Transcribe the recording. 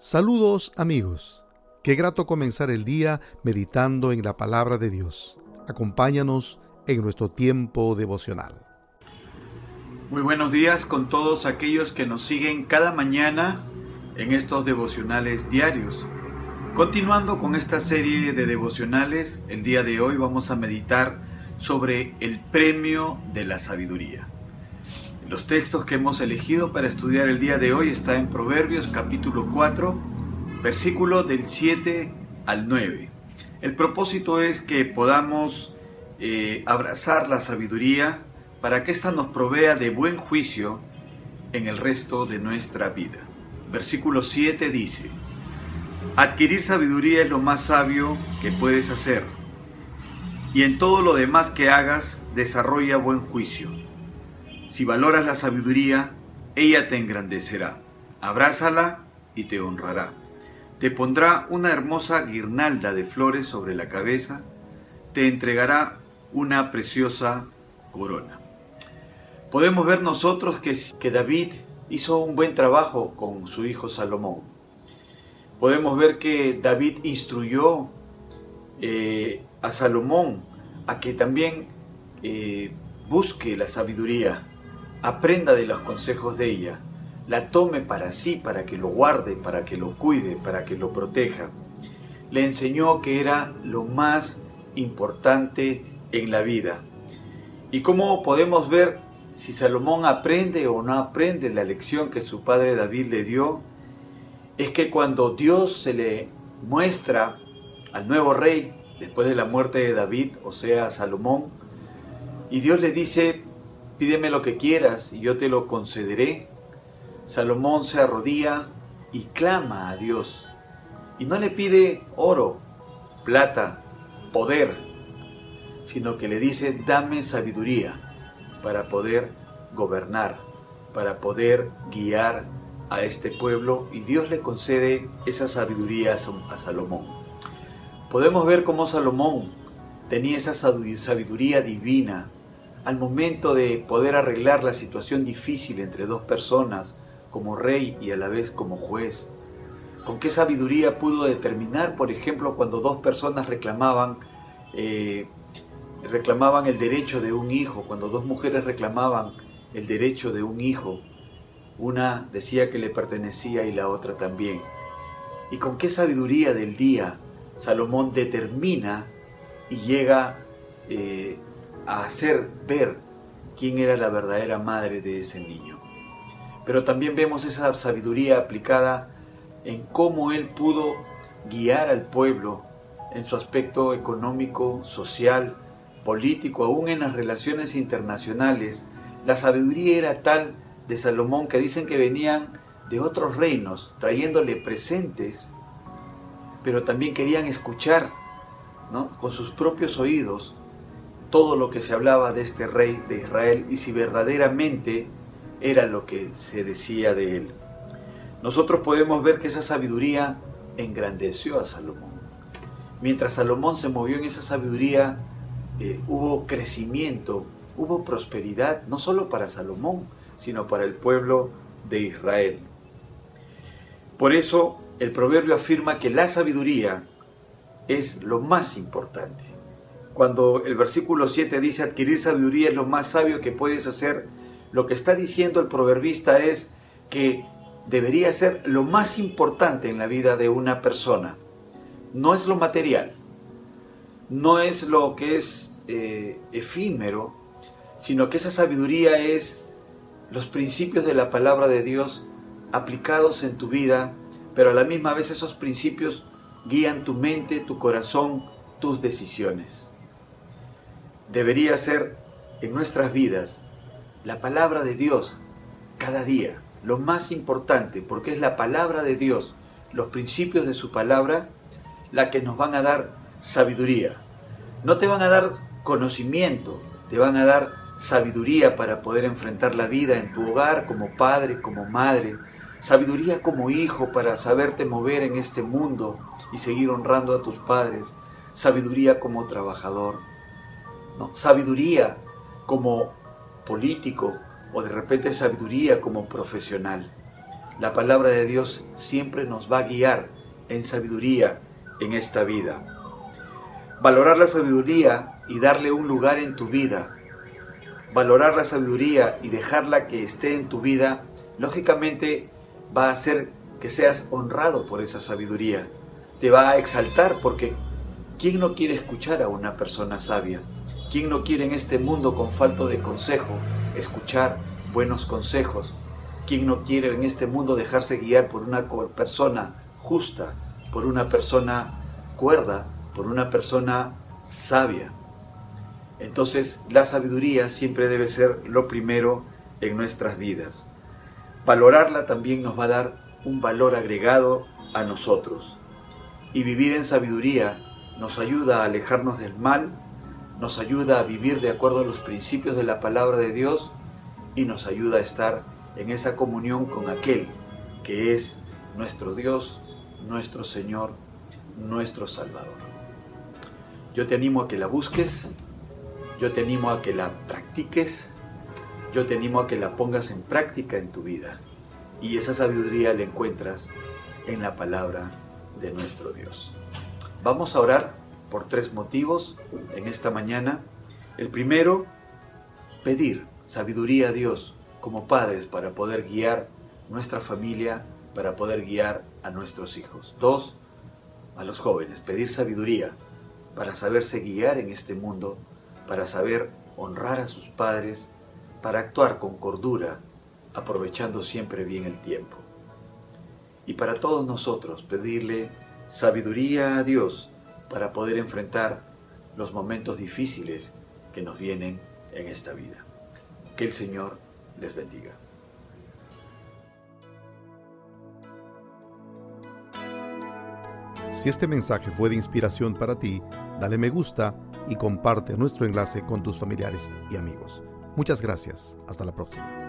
Saludos amigos. Qué grato comenzar el día meditando en la palabra de Dios. Acompáñanos en nuestro tiempo devocional. Muy buenos días con todos aquellos que nos siguen cada mañana en estos devocionales diarios. Continuando con esta serie de devocionales, el día de hoy vamos a meditar sobre el premio de la sabiduría. Los textos que hemos elegido para estudiar el día de hoy están en Proverbios capítulo 4, versículo del 7 al 9. El propósito es que podamos eh, abrazar la sabiduría para que ésta nos provea de buen juicio en el resto de nuestra vida. Versículo 7 dice, Adquirir sabiduría es lo más sabio que puedes hacer, y en todo lo demás que hagas desarrolla buen juicio si valoras la sabiduría, ella te engrandecerá. Abrázala y te honrará. Te pondrá una hermosa guirnalda de flores sobre la cabeza. Te entregará una preciosa corona. Podemos ver nosotros que, que David hizo un buen trabajo con su hijo Salomón. Podemos ver que David instruyó eh, a Salomón a que también eh, busque la sabiduría aprenda de los consejos de ella, la tome para sí, para que lo guarde, para que lo cuide, para que lo proteja. Le enseñó que era lo más importante en la vida. Y cómo podemos ver si Salomón aprende o no aprende la lección que su padre David le dio, es que cuando Dios se le muestra al nuevo rey, después de la muerte de David, o sea, Salomón, y Dios le dice, pídeme lo que quieras y yo te lo concederé. Salomón se arrodilla y clama a Dios. Y no le pide oro, plata, poder, sino que le dice, dame sabiduría para poder gobernar, para poder guiar a este pueblo. Y Dios le concede esa sabiduría a Salomón. Podemos ver cómo Salomón tenía esa sabiduría divina al momento de poder arreglar la situación difícil entre dos personas, como rey y a la vez como juez? ¿Con qué sabiduría pudo determinar, por ejemplo, cuando dos personas reclamaban, eh, reclamaban el derecho de un hijo, cuando dos mujeres reclamaban el derecho de un hijo? Una decía que le pertenecía y la otra también. ¿Y con qué sabiduría del día Salomón determina y llega eh, a hacer ver quién era la verdadera madre de ese niño. Pero también vemos esa sabiduría aplicada en cómo él pudo guiar al pueblo en su aspecto económico, social, político, aún en las relaciones internacionales. La sabiduría era tal de Salomón que dicen que venían de otros reinos trayéndole presentes, pero también querían escuchar ¿no? con sus propios oídos todo lo que se hablaba de este rey de Israel y si verdaderamente era lo que se decía de él. Nosotros podemos ver que esa sabiduría engrandeció a Salomón. Mientras Salomón se movió en esa sabiduría, eh, hubo crecimiento, hubo prosperidad, no solo para Salomón, sino para el pueblo de Israel. Por eso el proverbio afirma que la sabiduría es lo más importante cuando el versículo 7 dice adquirir sabiduría es lo más sabio que puedes hacer, lo que está diciendo el proverbista es que debería ser lo más importante en la vida de una persona. No es lo material, no es lo que es eh, efímero, sino que esa sabiduría es los principios de la palabra de Dios aplicados en tu vida, pero a la misma vez esos principios guían tu mente, tu corazón, tus decisiones debería ser en nuestras vidas la palabra de Dios cada día, lo más importante, porque es la palabra de Dios, los principios de su palabra, la que nos van a dar sabiduría. No te van a dar conocimiento, te van a dar sabiduría para poder enfrentar la vida en tu hogar como padre, como madre, sabiduría como hijo para saberte mover en este mundo y seguir honrando a tus padres, sabiduría como trabajador, sabiduría como político o de repente sabiduría como profesional. La palabra de Dios siempre nos va a guiar en sabiduría en esta vida. Valorar la sabiduría y darle un lugar en tu vida. Valorar la sabiduría y dejarla que esté en tu vida, lógicamente va a hacer que seas honrado por esa sabiduría. Te va a exaltar porque ¿quién no quiere escuchar a una persona sabia? ¿Quién no quiere en este mundo con falto de consejo escuchar buenos consejos? ¿Quién no quiere en este mundo dejarse guiar por una persona justa, por una persona cuerda, por una persona sabia? Entonces la sabiduría siempre debe ser lo primero en nuestras vidas. Valorarla también nos va a dar un valor agregado a nosotros. Y vivir en sabiduría nos ayuda a alejarnos del mal, nos ayuda a vivir de acuerdo a los principios de la palabra de Dios y nos ayuda a estar en esa comunión con aquel que es nuestro Dios, nuestro Señor, nuestro Salvador. Yo te animo a que la busques, yo te animo a que la practiques, yo te animo a que la pongas en práctica en tu vida. Y esa sabiduría la encuentras en la palabra de nuestro Dios. Vamos a orar por tres motivos en esta mañana. El primero, pedir sabiduría a Dios como padres para poder guiar nuestra familia, para poder guiar a nuestros hijos. Dos, a los jóvenes, pedir sabiduría para saberse guiar en este mundo, para saber honrar a sus padres, para actuar con cordura, aprovechando siempre bien el tiempo. Y para todos nosotros pedirle sabiduría a Dios para poder enfrentar los momentos difíciles que nos vienen en esta vida. Que el Señor les bendiga. Si este mensaje fue de inspiración para ti, dale me gusta y comparte nuestro enlace con tus familiares y amigos. Muchas gracias. Hasta la próxima.